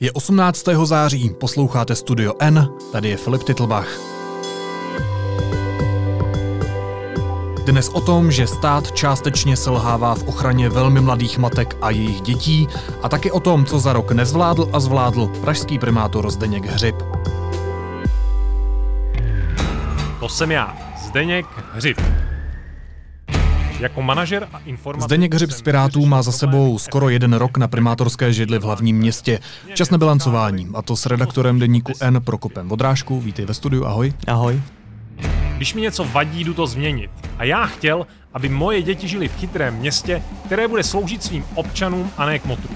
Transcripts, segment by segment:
Je 18. září, posloucháte Studio N, tady je Filip Titlbach. Dnes o tom, že stát částečně selhává v ochraně velmi mladých matek a jejich dětí a taky o tom, co za rok nezvládl a zvládl pražský primátor Zdeněk Hřib. To jsem já, Zdeněk Hřib. Jako manažer a informatik... Zdeněk Hřib z Pirátů má za sebou skoro jeden rok na primátorské židli v hlavním městě. Čas na bilancování, a to s redaktorem deníku N Prokopem Vodrážku. Vítej ve studiu, ahoj. Ahoj. Když mi něco vadí, jdu to změnit. A já chtěl, aby moje děti žili v chytrém městě, které bude sloužit svým občanům a ne k motru.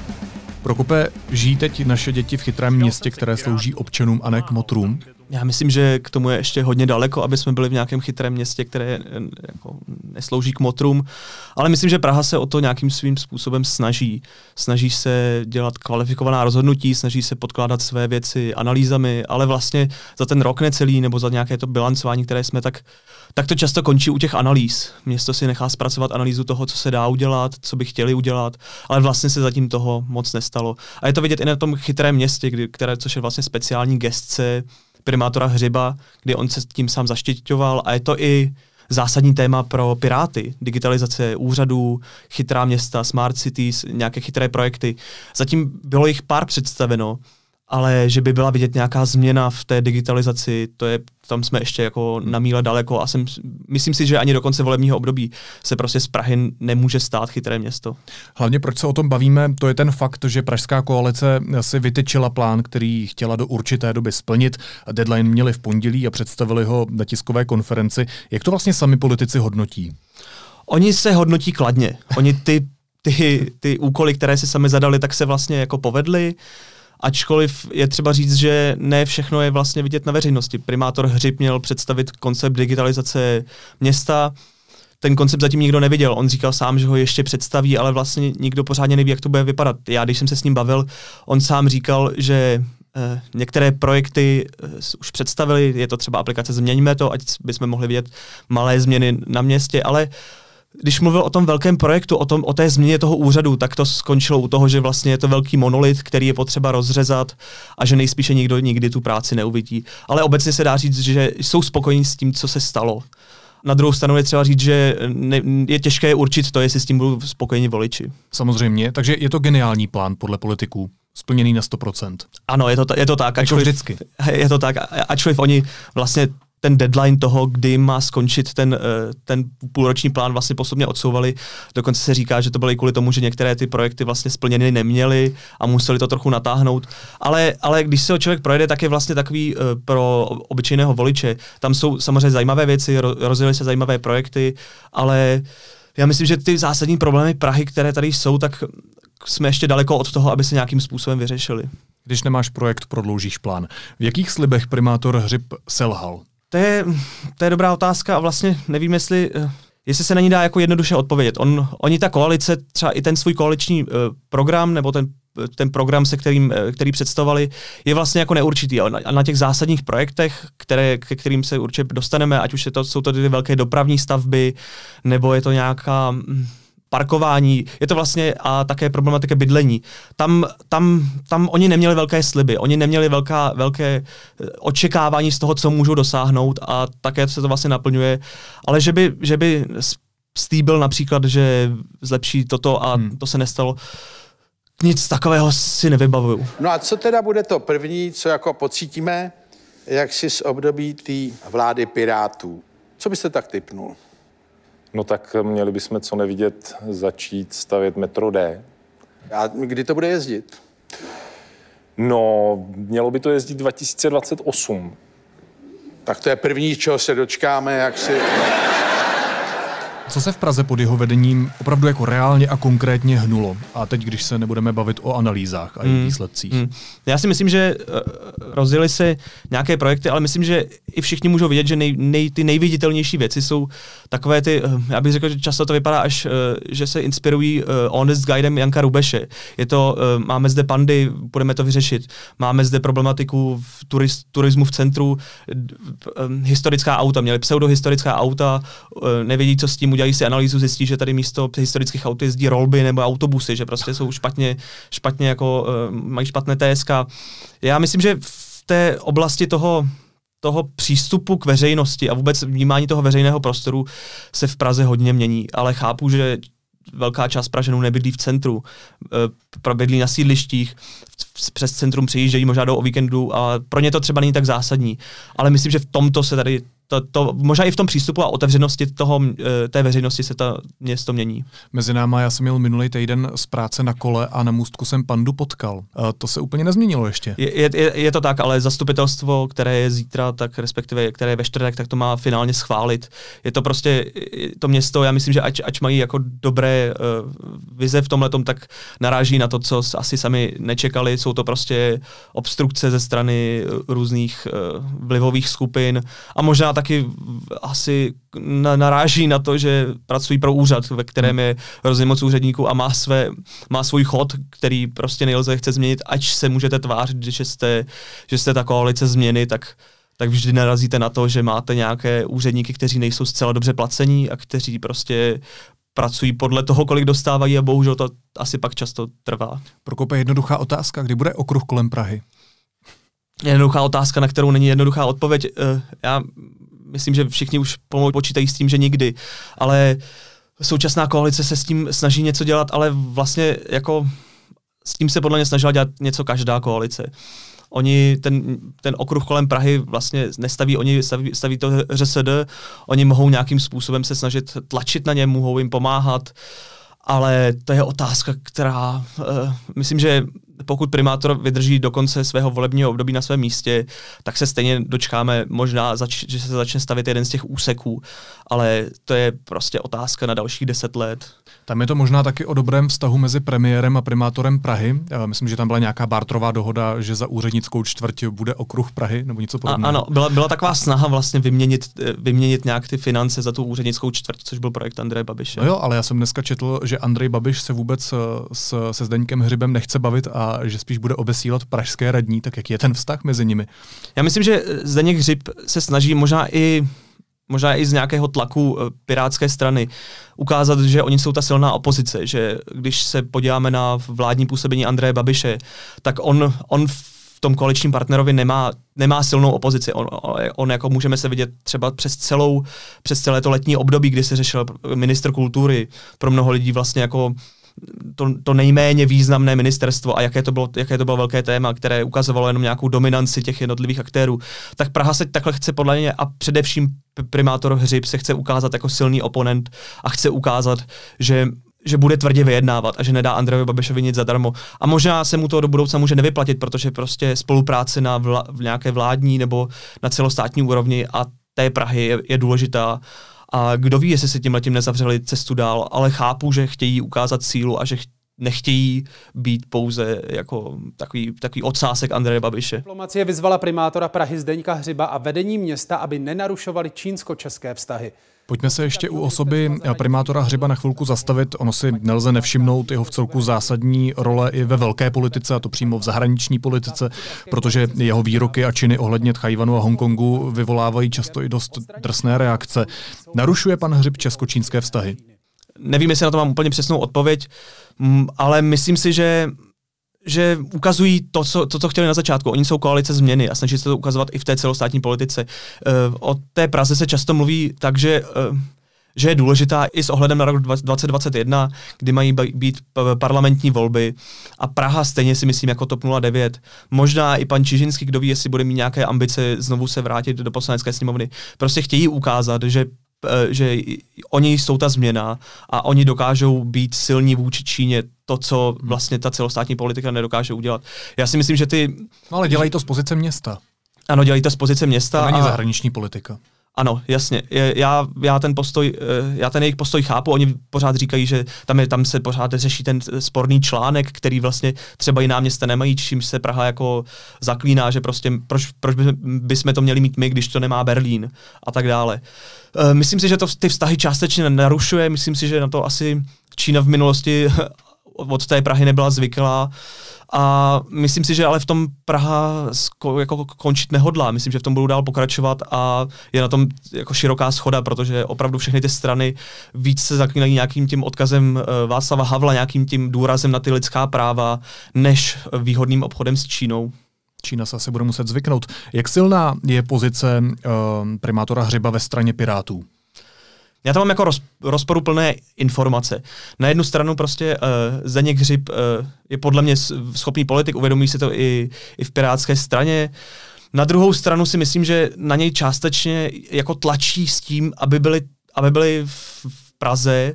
Prokope, žijí teď naše děti v chytrém městě, které slouží občanům a ne k motrům? Já myslím, že k tomu je ještě hodně daleko, aby jsme byli v nějakém chytrém městě, které eh, jako neslouží k motrům, ale myslím, že Praha se o to nějakým svým způsobem snaží. Snaží se dělat kvalifikovaná rozhodnutí, snaží se podkládat své věci analýzami, ale vlastně za ten rok necelý nebo za nějaké to bilancování, které jsme tak tak to často končí u těch analýz. Město si nechá zpracovat analýzu toho, co se dá udělat, co by chtěli udělat, ale vlastně se zatím toho moc nestalo. A je to vidět i na tom chytrém městě, kdy, které, což je vlastně speciální gestce primátora Hřiba, kdy on se tím sám zaštiťoval a je to i zásadní téma pro Piráty. Digitalizace úřadů, chytrá města, smart cities, nějaké chytré projekty. Zatím bylo jich pár představeno, ale že by byla vidět nějaká změna v té digitalizaci, to je, tam jsme ještě jako na míle daleko a jsem, myslím si, že ani do konce volebního období se prostě z Prahy nemůže stát chytré město. Hlavně proč se o tom bavíme, to je ten fakt, že Pražská koalice si vytyčila plán, který chtěla do určité doby splnit. Deadline měli v pondělí a představili ho na tiskové konferenci. Jak to vlastně sami politici hodnotí? Oni se hodnotí kladně. Oni ty, ty, ty úkoly, které si sami zadali, tak se vlastně jako povedly ačkoliv je třeba říct, že ne všechno je vlastně vidět na veřejnosti. Primátor Hřib měl představit koncept digitalizace města, ten koncept zatím nikdo neviděl. On říkal sám, že ho ještě představí, ale vlastně nikdo pořádně neví, jak to bude vypadat. Já, když jsem se s ním bavil, on sám říkal, že eh, některé projekty eh, už představili, je to třeba aplikace Změňme to, ať bychom mohli vidět malé změny na městě, ale když mluvil o tom velkém projektu, o, tom, o té změně toho úřadu, tak to skončilo u toho, že vlastně je to velký monolit, který je potřeba rozřezat a že nejspíše nikdo nikdy tu práci neuvidí. Ale obecně se dá říct, že jsou spokojení s tím, co se stalo. Na druhou stranu je třeba říct, že ne, je těžké určit to, jestli s tím budou spokojení voliči. Samozřejmě, takže je to geniální plán podle politiků splněný na 100%. Ano, je to, je to tak. Jako ačkoliv, vždycky. Je to tak, ačkoliv oni vlastně ten deadline toho, kdy má skončit ten, eh, ten půlroční plán vlastně postupně odsouvali. Dokonce se říká, že to bylo i kvůli tomu, že některé ty projekty vlastně splněny neměly a museli to trochu natáhnout. Ale, ale když se o člověk projede, tak je vlastně takový uh, pro obyčejného voliče. Tam jsou samozřejmě zajímavé věci, rozjeli se zajímavé projekty, ale já myslím, že ty zásadní problémy Prahy, které tady jsou, tak jsme ještě daleko od toho, aby se nějakým způsobem vyřešili. Když nemáš projekt, prodloužíš plán. V jakých slibech primátor Hřib selhal? To je, to je dobrá otázka a vlastně nevím, jestli, eh, jestli se na ní dá jako jednoduše odpovědět. On, oni ta koalice, třeba i ten svůj koaliční uh, program, nebo ten ten program, se kterým, eh, který představovali, je vlastně jako neurčitý. A na, a na těch zásadních projektech, které, ke kterým se určitě dostaneme, ať už je to, jsou to ty velké dopravní stavby, nebo je to nějaká hm, parkování, je to vlastně a také problematika bydlení. Tam, tam, tam oni neměli velké sliby, oni neměli velká, velké eh, očekávání z toho, co můžou dosáhnout a také se to vlastně naplňuje. Ale že by, že by stýbil například, že zlepší toto a hmm. to se nestalo, nic takového si nevybavuju. No a co teda bude to první, co jako pocítíme, jak si z období té vlády Pirátů? Co byste tak typnul? No tak měli bychom co nevidět začít stavět metro D. A kdy to bude jezdit? No, mělo by to jezdit 2028. Tak to je první, čeho se dočkáme, jak si... Co se v Praze pod jeho vedením opravdu jako reálně a konkrétně hnulo? A teď, když se nebudeme bavit o analýzách a jejich hmm. výsledcích. Hmm. Já si myslím, že uh, rozjeli se nějaké projekty, ale myslím, že i všichni můžou vidět, že nej, nej, ty nejviditelnější věci jsou takové ty, uh, já bych řekl, že často to vypadá až, uh, že se inspirují Honest Guidem Janka Rubeše. Je to, máme zde pandy, budeme to vyřešit. Máme zde problematiku v turist, turismu v centru, historická auta, měli pseudohistorická auta, nevědí, co s tím udělat udělají si analýzu, zjistí, že tady místo historických aut jezdí rolby nebo autobusy, že prostě jsou špatně, špatně jako, uh, mají špatné TSK. Já myslím, že v té oblasti toho toho přístupu k veřejnosti a vůbec vnímání toho veřejného prostoru se v Praze hodně mění, ale chápu, že velká část Praženů nebydlí v centru, e, bydlí na sídlištích, přes centrum přijíždějí, možná do o víkendu a pro ně to třeba není tak zásadní. Ale myslím, že v tomto se tady to, to, možná i v tom přístupu a otevřenosti toho, eh, té veřejnosti se to město mění. Mezi náma já jsem měl minulý týden z práce na kole a na můstku jsem pandu potkal. A to se úplně nezměnilo ještě. Je, je, je to tak, ale zastupitelstvo, které je zítra, tak respektive které je ve čtvrtek, tak to má finálně schválit. Je to prostě to město, já myslím, že ač, ač mají jako dobré uh, vize v tomhle, tak naráží na to, co asi sami nečekali. Jsou to prostě obstrukce ze strany různých uh, vlivových skupin a možná tak taky asi naráží na to, že pracují pro úřad, ve kterém je hrozně moc úředníků a má, své, má svůj chod, který prostě nelze chce změnit, ať se můžete tvářit, že jste, že jste ta koalice změny, tak tak vždy narazíte na to, že máte nějaké úředníky, kteří nejsou zcela dobře placení a kteří prostě pracují podle toho, kolik dostávají a bohužel to asi pak často trvá. Prokope, jednoduchá otázka, kdy bude okruh kolem Prahy? Jednoduchá otázka, na kterou není jednoduchá odpověď. Eh, já myslím, že všichni už pomalu počítají s tím, že nikdy, ale současná koalice se s tím snaží něco dělat, ale vlastně jako s tím se podle mě snažila dělat něco každá koalice. Oni ten, ten okruh kolem Prahy vlastně nestaví, oni staví, staví to ŘSD, oni mohou nějakým způsobem se snažit tlačit na ně, mohou jim pomáhat, ale to je otázka, která uh, myslím, že pokud primátor vydrží do konce svého volebního období na svém místě, tak se stejně dočkáme možná, zač- že se začne stavit jeden z těch úseků, ale to je prostě otázka na dalších deset let. Tam je to možná taky o dobrém vztahu mezi premiérem a primátorem Prahy. Já myslím, že tam byla nějaká Bartrová dohoda, že za úřednickou čtvrť bude okruh Prahy nebo něco podobného. A, ano, byla, byla taková snaha vlastně vyměnit, vyměnit nějak ty finance za tu úřednickou čtvrť, což byl projekt Andreje Babiše. No jo, ale já jsem dneska četl, že Andrej Babiš se vůbec eh, s, se Zdeňkem Hřibem nechce bavit a že spíš bude obesílat pražské radní, tak jaký je ten vztah mezi nimi? Já myslím, že Zdeněk Hřib se snaží možná i možná i z nějakého tlaku eh, pirátské strany ukázat, že oni jsou ta silná opozice, že když se podíváme na vládní působení Andreje Babiše, tak on, on v tom koaličním partnerovi nemá, nemá silnou opozici. On, on, jako můžeme se vidět třeba přes celou, přes celé to letní období, kdy se řešil ministr kultury, pro mnoho lidí vlastně jako to, to nejméně významné ministerstvo a jaké to, bylo, jaké to bylo velké téma, které ukazovalo jenom nějakou dominanci těch jednotlivých aktérů, tak Praha se takhle chce podle mě a především primátor Hřib se chce ukázat jako silný oponent a chce ukázat, že že bude tvrdě vyjednávat a že nedá Andrejovi Babišovi nic zadarmo. A možná se mu to do budoucna může nevyplatit, protože prostě spolupráce na vla, v nějaké vládní nebo na celostátní úrovni a té Prahy je, je důležitá a kdo ví, jestli si tím letím nezavřeli cestu dál, ale chápu, že chtějí ukázat sílu a že nechtějí být pouze jako takový, takový odsásek Andreje Babiše. Diplomacie vyzvala primátora Prahy Zdeňka Hřiba a vedení města, aby nenarušovali čínsko-české vztahy. Pojďme se ještě u osoby primátora Hřiba na chvilku zastavit. Ono si nelze nevšimnout jeho v celku zásadní role i ve velké politice, a to přímo v zahraniční politice, protože jeho výroky a činy ohledně Tchajvanu a Hongkongu vyvolávají často i dost drsné reakce. Narušuje pan Hřib česko-čínské vztahy? Nevím, jestli na to mám úplně přesnou odpověď, ale myslím si, že že ukazují to co, to, co chtěli na začátku. Oni jsou koalice změny a snaží se to ukazovat i v té celostátní politice. Uh, o té Praze se často mluví tak, že uh, že je důležitá i s ohledem na rok 2021, kdy mají být parlamentní volby a Praha stejně si myslím jako TOP 09. Možná i pan Čižinský, kdo ví, jestli bude mít nějaké ambice znovu se vrátit do poslanecké sněmovny. Prostě chtějí ukázat, že že oni jsou ta změna a oni dokážou být silní vůči Číně, to, co hmm. vlastně ta celostátní politika nedokáže udělat. Já si myslím, že ty... No ale dělají to z pozice města. Ano, dělají to z pozice města. To není a... zahraniční politika. Ano, jasně. Já, já ten postoj, eh, já ten jejich postoj chápu, oni pořád říkají, že tam, je, tam se pořád řeší ten sporný článek, který vlastně třeba jiná města nemají, čím se Praha jako zaklíná, že prostě proč, proč by, bychom to měli mít my, když to nemá Berlín a tak dále. Eh, myslím si, že to ty vztahy částečně narušuje, myslím si, že na to asi Čína v minulosti od té Prahy nebyla zvyklá. A myslím si, že ale v tom Praha jako končit nehodlá. Myslím, že v tom budou dál pokračovat a je na tom jako široká schoda, protože opravdu všechny ty strany víc se zaklínají nějakým tím odkazem eh, Václava Havla, nějakým tím důrazem na ty lidská práva, než výhodným obchodem s Čínou. Čína se asi bude muset zvyknout. Jak silná je pozice uh, primátora Hřiba ve straně Pirátů? Já tam mám jako roz, rozporuplné informace. Na jednu stranu prostě uh, Zdeněk Hřib uh, je podle mě schopný politik, uvědomí si to i, i v pirátské straně. Na druhou stranu si myslím, že na něj částečně jako tlačí s tím, aby byly, aby byly v Praze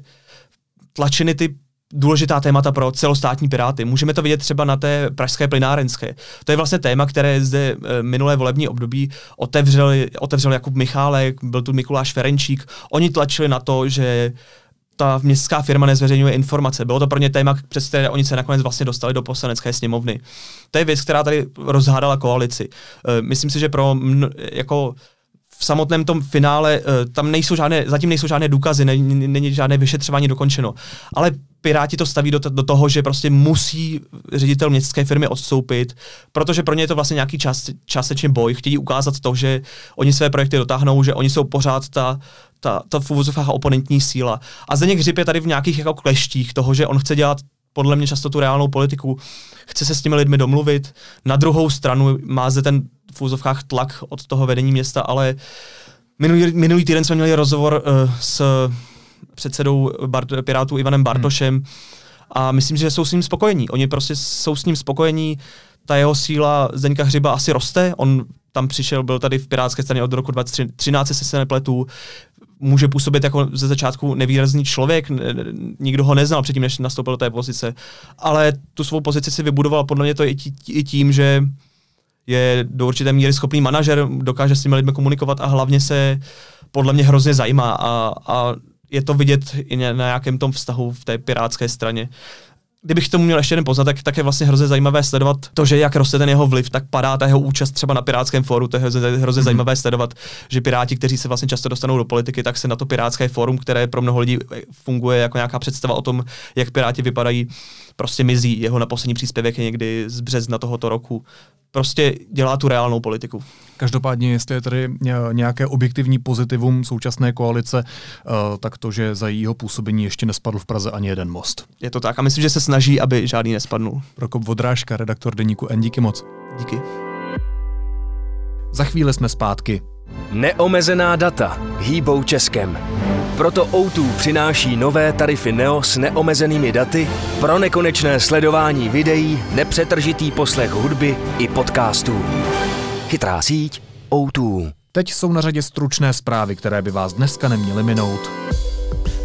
tlačeny ty důležitá témata pro celostátní piráty. Můžeme to vidět třeba na té pražské plynárenské. To je vlastně téma, které zde eh, minulé volební období otevřeli, otevřel Jakub Michálek, byl tu Mikuláš Ferenčík. Oni tlačili na to, že ta městská firma nezveřejňuje informace. Bylo to pro ně téma, přes které oni se nakonec vlastně dostali do poslanecké sněmovny. To je věc, která tady rozhádala koalici. Eh, myslím si, že pro jako v samotném tom finále uh, tam nejsou žádné, zatím nejsou žádné důkazy, není, není žádné vyšetřování dokončeno. Ale Piráti to staví do, do toho, že prostě musí ředitel městské firmy odstoupit, protože pro ně je to vlastně nějaký čas, částečně boj. Chtějí ukázat to, že oni své projekty dotáhnou, že oni jsou pořád ta, ta, ta v úvozovkách oponentní síla. A Zdeněk Hřib je tady v nějakých jako kleštích toho, že on chce dělat podle mě často tu reálnou politiku, chce se s těmi lidmi domluvit. Na druhou stranu má zde ten v úzovkách tlak od toho vedení města, ale minulý, minulý týden jsme měli rozhovor uh, s předsedou Bart, Pirátů Ivanem Bartošem hmm. a myslím, že jsou s ním spokojení. Oni prostě jsou s ním spokojení, ta jeho síla Zdeňka Hřiba asi roste, on tam přišel, byl tady v Pirátské straně od roku 2013, se se nepletu, může působit jako ze začátku nevýrazný člověk, nikdo ho neznal předtím, než nastoupil do té pozice, ale tu svou pozici si vybudoval podle mě to i tím, že je do určité míry schopný manažer, dokáže s těmi lidmi komunikovat a hlavně se podle mě hrozně zajímá a, a je to vidět i na nějakém tom vztahu v té pirátské straně. Kdybych tomu měl ještě jeden poznatek, tak je vlastně hrozně zajímavé sledovat to, že jak roste ten jeho vliv, tak padá ta jeho účast třeba na Pirátském fóru. To je hrozně, hrozně mm-hmm. zajímavé sledovat, že Piráti, kteří se vlastně často dostanou do politiky, tak se na to Pirátské fórum, které pro mnoho lidí funguje jako nějaká představa o tom, jak Piráti vypadají, prostě mizí. Jeho na poslední příspěvek je někdy z března tohoto roku prostě dělá tu reálnou politiku. Každopádně, jestli je tady nějaké objektivní pozitivum současné koalice, eh, tak to, že za jejího působení ještě nespadl v Praze ani jeden most. Je to tak a myslím, že se snaží, aby žádný nespadnul. Prokop Vodrážka, redaktor deníku N, díky moc. Díky. Za chvíli jsme zpátky. Neomezená data hýbou Českem. Proto O2 přináší nové tarify Neo s neomezenými daty pro nekonečné sledování videí, nepřetržitý poslech hudby i podcastů. Chytrá síť O2. Teď jsou na řadě stručné zprávy, které by vás dneska neměly minout.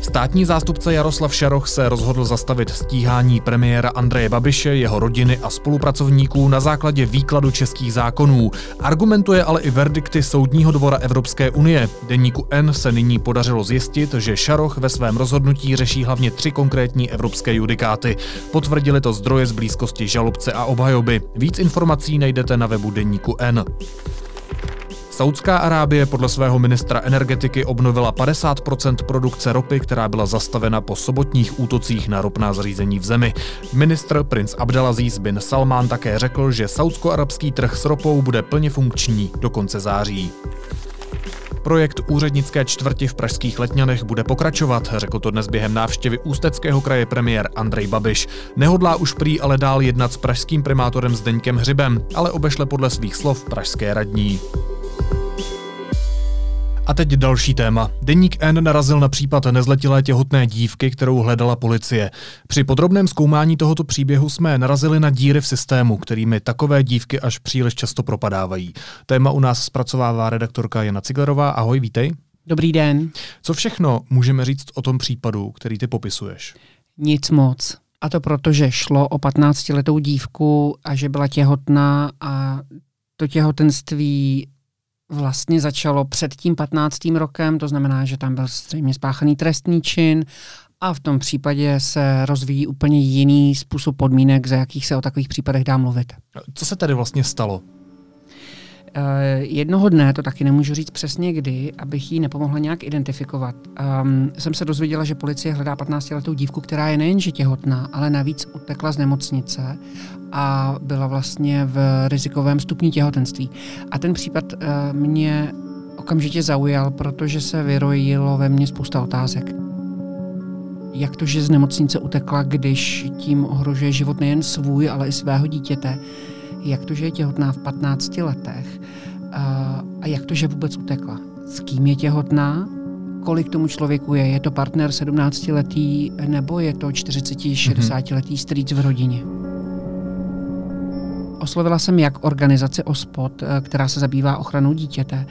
Státní zástupce Jaroslav Šaroch se rozhodl zastavit stíhání premiéra Andreje Babiše, jeho rodiny a spolupracovníků na základě výkladu českých zákonů. Argumentuje ale i verdikty Soudního dvora Evropské unie. Deníku N se nyní podařilo zjistit, že Šaroch ve svém rozhodnutí řeší hlavně tři konkrétní evropské judikáty. Potvrdili to zdroje z blízkosti žalobce a obhajoby. Víc informací najdete na webu Deníku N. Saudská Arábie podle svého ministra energetiky obnovila 50% produkce ropy, která byla zastavena po sobotních útocích na ropná zařízení v zemi. Ministr princ Abdelaziz bin Salman také řekl, že saudsko-arabský trh s ropou bude plně funkční do konce září. Projekt úřednické čtvrti v pražských Letňanech bude pokračovat, řekl to dnes během návštěvy Ústeckého kraje premiér Andrej Babiš. Nehodlá už prý ale dál jednat s pražským primátorem Zdeňkem Hřibem, ale obešle podle svých slov pražské radní. A teď další téma. Deník N narazil na případ nezletilé těhotné dívky, kterou hledala policie. Při podrobném zkoumání tohoto příběhu jsme narazili na díry v systému, kterými takové dívky až příliš často propadávají. Téma u nás zpracovává redaktorka Jana Ciglerová. Ahoj, vítej. Dobrý den. Co všechno můžeme říct o tom případu, který ty popisuješ? Nic moc. A to proto, že šlo o 15-letou dívku a že byla těhotná a to těhotenství vlastně začalo před tím 15. rokem, to znamená, že tam byl zřejmě spáchaný trestný čin a v tom případě se rozvíjí úplně jiný způsob podmínek, za jakých se o takových případech dá mluvit. Co se tady vlastně stalo? Jednoho dne, to taky nemůžu říct přesně kdy, abych jí nepomohla nějak identifikovat, um, jsem se dozvěděla, že policie hledá 15-letou dívku, která je nejenže těhotná, ale navíc utekla z nemocnice a byla vlastně v rizikovém stupni těhotenství. A ten případ uh, mě okamžitě zaujal, protože se vyrojilo ve mně spousta otázek. Jak to, že z nemocnice utekla, když tím ohrožuje život nejen svůj, ale i svého dítěte? Jak to, že je těhotná v 15 letech? A jak to, že vůbec utekla? S kým je těhotná? Kolik tomu člověku je? Je to partner 17-letý nebo je to 40-60-letý strýc v rodině? Oslovila jsem jak organizaci OSPOD, která se zabývá ochranou dítěte,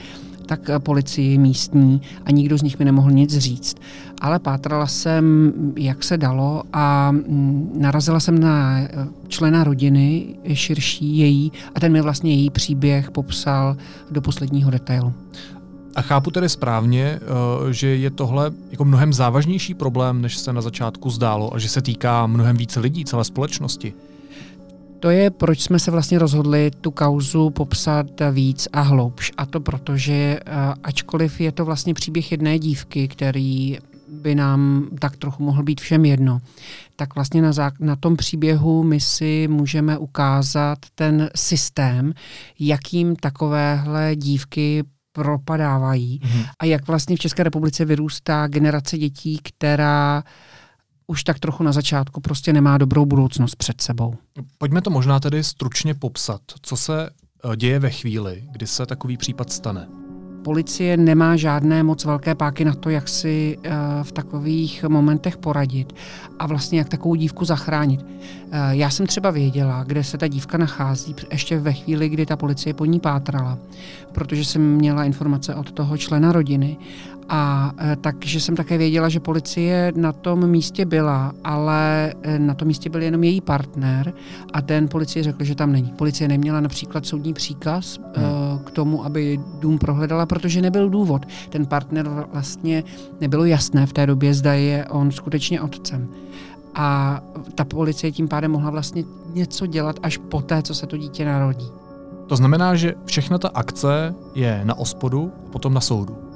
tak policii místní a nikdo z nich mi nemohl nic říct. Ale pátrala jsem, jak se dalo a mm, narazila jsem na eh, člena rodiny širší její a ten mi vlastně její příběh popsal do posledního detailu. A chápu tedy správně, eh, že je tohle jako mnohem závažnější problém, než se na začátku zdálo a že se týká mnohem více lidí, celé společnosti. To je, proč jsme se vlastně rozhodli tu kauzu popsat víc a hloubš. A to proto, že eh, ačkoliv je to vlastně příběh jedné dívky, který by nám tak trochu mohl být všem jedno, tak vlastně na, na tom příběhu my si můžeme ukázat ten systém, jakým takovéhle dívky propadávají mm-hmm. a jak vlastně v České republice vyrůstá generace dětí, která uh, už tak trochu na začátku prostě nemá dobrou budoucnost před sebou. Pojďme to možná tedy stručně popsat. Co se eh, děje ve chvíli, kdy se takový případ stane? Policie nemá žádné moc velké páky na to, jak si uh, v takových momentech poradit a vlastně jak takovou dívku zachránit. Uh, já jsem třeba věděla, kde se ta dívka nachází ještě ve chvíli, kdy ta policie po ní pátrala, protože jsem měla informace od toho člena rodiny a e, takže jsem také věděla, že policie na tom místě byla, ale na tom místě byl jenom její partner a ten policie řekl, že tam není. Policie neměla například soudní příkaz hmm. K tomu, aby dům prohledala, protože nebyl důvod. Ten partner vlastně nebylo jasné v té době, zda je on skutečně otcem. A ta policie tím pádem mohla vlastně něco dělat až poté, co se to dítě narodí. To znamená, že všechna ta akce je na ospodu, potom na soudu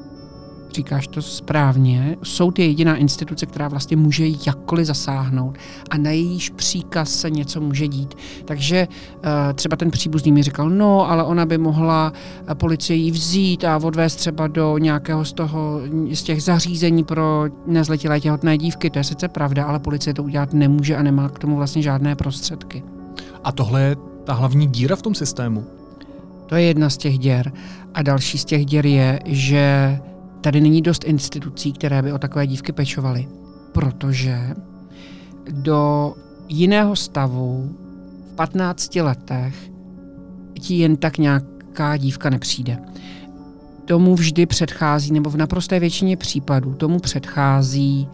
říkáš to správně, soud je jediná instituce, která vlastně může jakkoliv zasáhnout a na jejíž příkaz se něco může dít. Takže uh, třeba ten příbuzný mi říkal, no, ale ona by mohla eh, policii vzít a odvést třeba do nějakého z, toho, z těch zařízení pro nezletilé těhotné dívky. To je sice pravda, ale policie to udělat nemůže a nemá k tomu vlastně žádné prostředky. A tohle je ta hlavní díra v tom systému? To je jedna z těch děr. A další z těch děr je, že tady není dost institucí, které by o takové dívky pečovaly, protože do jiného stavu v 15 letech ti jen tak nějaká dívka nepřijde. Tomu vždy předchází, nebo v naprosté většině případů tomu předchází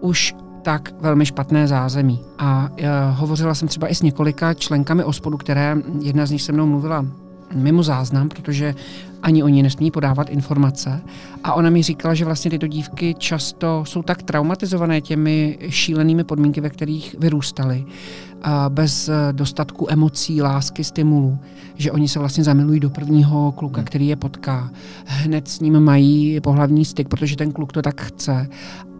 už tak velmi špatné zázemí. A uh, hovořila jsem třeba i s několika členkami ospodu, které jedna z nich se mnou mluvila mimo záznam, protože ani oni nesmí podávat informace. A ona mi říkala, že vlastně tyto dívky často jsou tak traumatizované těmi šílenými podmínky, ve kterých vyrůstaly, bez dostatku emocí, lásky, stimulů, že oni se vlastně zamilují do prvního kluka, který je potká. Hned s ním mají pohlavní styk, protože ten kluk to tak chce.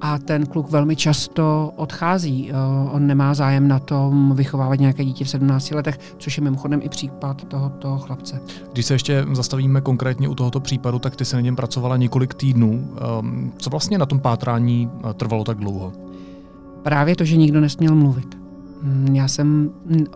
A ten kluk velmi často odchází. On nemá zájem na tom vychovávat nějaké dítě v 17 letech, což je mimochodem i případ tohoto chlapce. Když se ještě zastavíme konkrétně u tohoto případu, tak ty se na něm pracovala několik týdnů. Ehm, co vlastně na tom pátrání eh, trvalo tak dlouho? Právě to, že nikdo nesměl mluvit. Mm, já jsem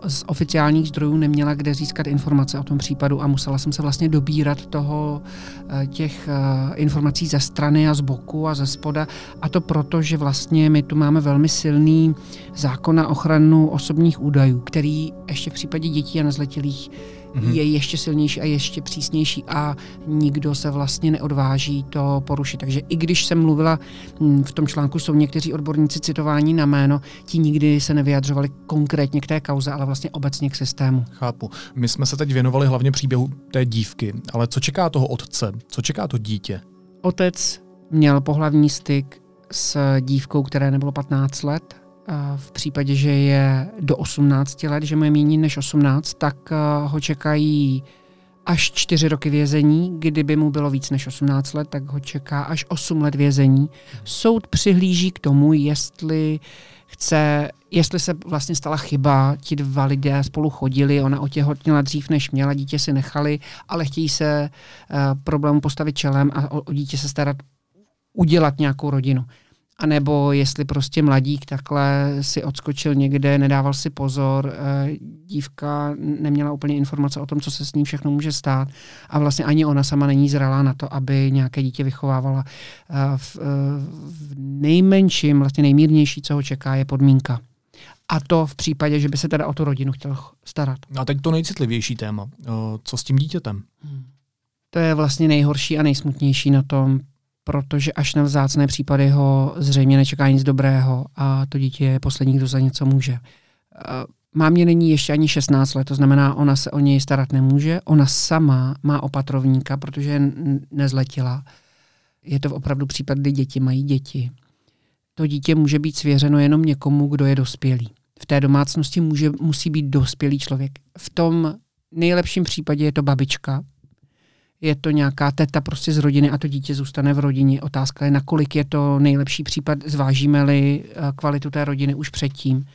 z oficiálních zdrojů neměla kde získat informace o tom případu a musela jsem se vlastně dobírat toho, eh, těch eh, informací ze strany a z boku a ze spoda. A to proto, že vlastně my tu máme velmi silný zákon na ochranu osobních údajů, který ještě v případě dětí a nezletilých mm-hmm. je ještě silnější a ještě přísnější a nikdo se vlastně neodváží to porušit. Takže i když jsem mluvila, hm, v tom článku jsou někteří odborníci citování na jméno, ti nikdy se nevyjadřovali konkrétně k té kauze, ale vlastně obecně k systému. Chápu. My jsme se teď věnovali hlavně příběhu té dívky, ale co čeká toho otce? Co čeká to dítě? Otec měl pohlavní styk s dívkou, které nebylo 15 let, v případě, že je do 18 let, že mu je méně než 18, tak ho čekají až čtyři roky vězení, kdyby mu bylo víc než 18 let, tak ho čeká až 8 let vězení. Soud přihlíží k tomu, jestli chce, jestli se vlastně stala chyba, ti dva lidé spolu chodili, ona otěhotněla dřív, než měla, dítě si nechali, ale chtějí se uh, problému postavit čelem a o, o dítě se starat, udělat nějakou rodinu. A nebo jestli prostě mladík takhle si odskočil někde, nedával si pozor, eh, dívka neměla úplně informace o tom, co se s ní všechno může stát a vlastně ani ona sama není zralá na to, aby nějaké dítě vychovávala. Eh, v, eh, v nejmenším, vlastně nejmírnější, co ho čeká, je podmínka. A to v případě, že by se teda o tu rodinu chtěl starat. A teď to nejcitlivější téma. Co s tím dítětem? Hmm. To je vlastně nejhorší a nejsmutnější na tom, protože až na vzácné případy ho zřejmě nečeká nic dobrého a to dítě je poslední, kdo za něco může. Mámě není ještě ani 16 let, to znamená, ona se o něj starat nemůže. Ona sama má opatrovníka, protože nezletila. Je to opravdu případ, kdy děti mají děti. To dítě může být svěřeno jenom někomu, kdo je dospělý. V té domácnosti může, musí být dospělý člověk. V tom nejlepším případě je to babička, je to nějaká teta prostě z rodiny a to dítě zůstane v rodině. Otázka je, nakolik je to nejlepší případ, zvážíme-li eh, kvalitu té rodiny už předtím.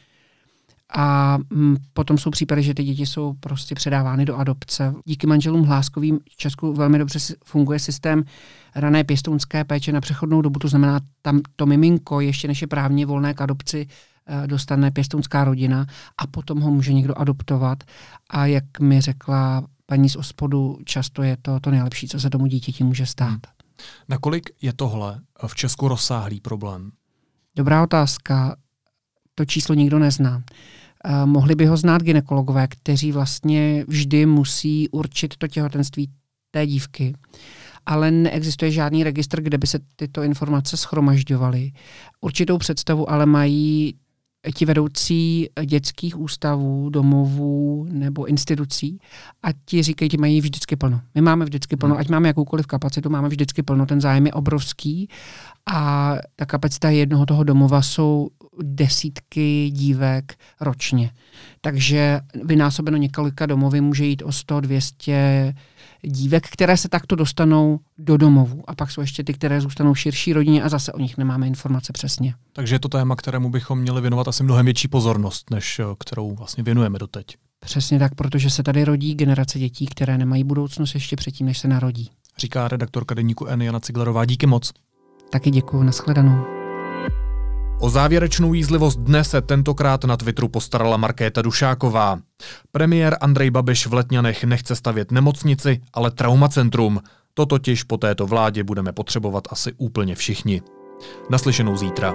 A mm, potom jsou případy, že ty děti jsou prostě předávány do adopce. Díky manželům Hláskovým v Česku velmi dobře funguje systém rané pěstounské péče na přechodnou dobu, to znamená, tam to miminko, ještě než je právně volné k adopci, eh, dostane pěstounská rodina a potom ho může někdo adoptovat. A jak mi řekla paní z ospodu, často je to to nejlepší, co se tomu dítěti může stát. Hmm. Nakolik je tohle v Česku rozsáhlý problém? Dobrá otázka. To číslo nikdo nezná. Uh, mohli by ho znát ginekologové, kteří vlastně vždy musí určit to těhotenství té dívky, ale neexistuje žádný registr, kde by se tyto informace schromažďovaly. Určitou představu ale mají ti vedoucí dětských ústavů, domovů nebo institucí a ti říkají, že mají vždycky plno. My máme vždycky plno, hmm. ať máme jakoukoliv kapacitu, máme vždycky plno, ten zájem je obrovský a ta kapacita jednoho toho domova jsou desítky dívek ročně. Takže vynásobeno několika domovy může jít o 100, 200 dívek, které se takto dostanou do domovu. A pak jsou ještě ty, které zůstanou v širší rodině a zase o nich nemáme informace přesně. Takže je to téma, kterému bychom měli věnovat asi mnohem větší pozornost, než eh, kterou vlastně věnujeme doteď. Přesně tak, protože se tady rodí generace dětí, které nemají budoucnost ještě předtím, než se narodí. Říká redaktorka deníku N. Jana Ciglerová. Díky moc. Taky děkuji, nashledanou. O závěrečnou jízlivost dne se tentokrát na Twitteru postarala Markéta Dušáková. Premiér Andrej Babiš v Letňanech nechce stavět nemocnici, ale traumacentrum. To totiž po této vládě budeme potřebovat asi úplně všichni. Naslyšenou zítra.